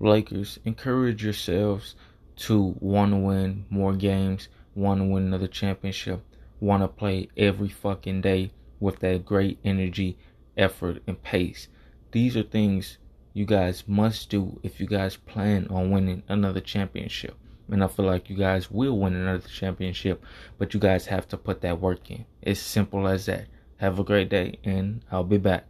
Lakers, encourage yourselves to want to win more games, want to win another championship, want to play every fucking day with that great energy, effort, and pace. These are things you guys must do if you guys plan on winning another championship. And I feel like you guys will win another championship, but you guys have to put that work in. It's simple as that. Have a great day, and I'll be back.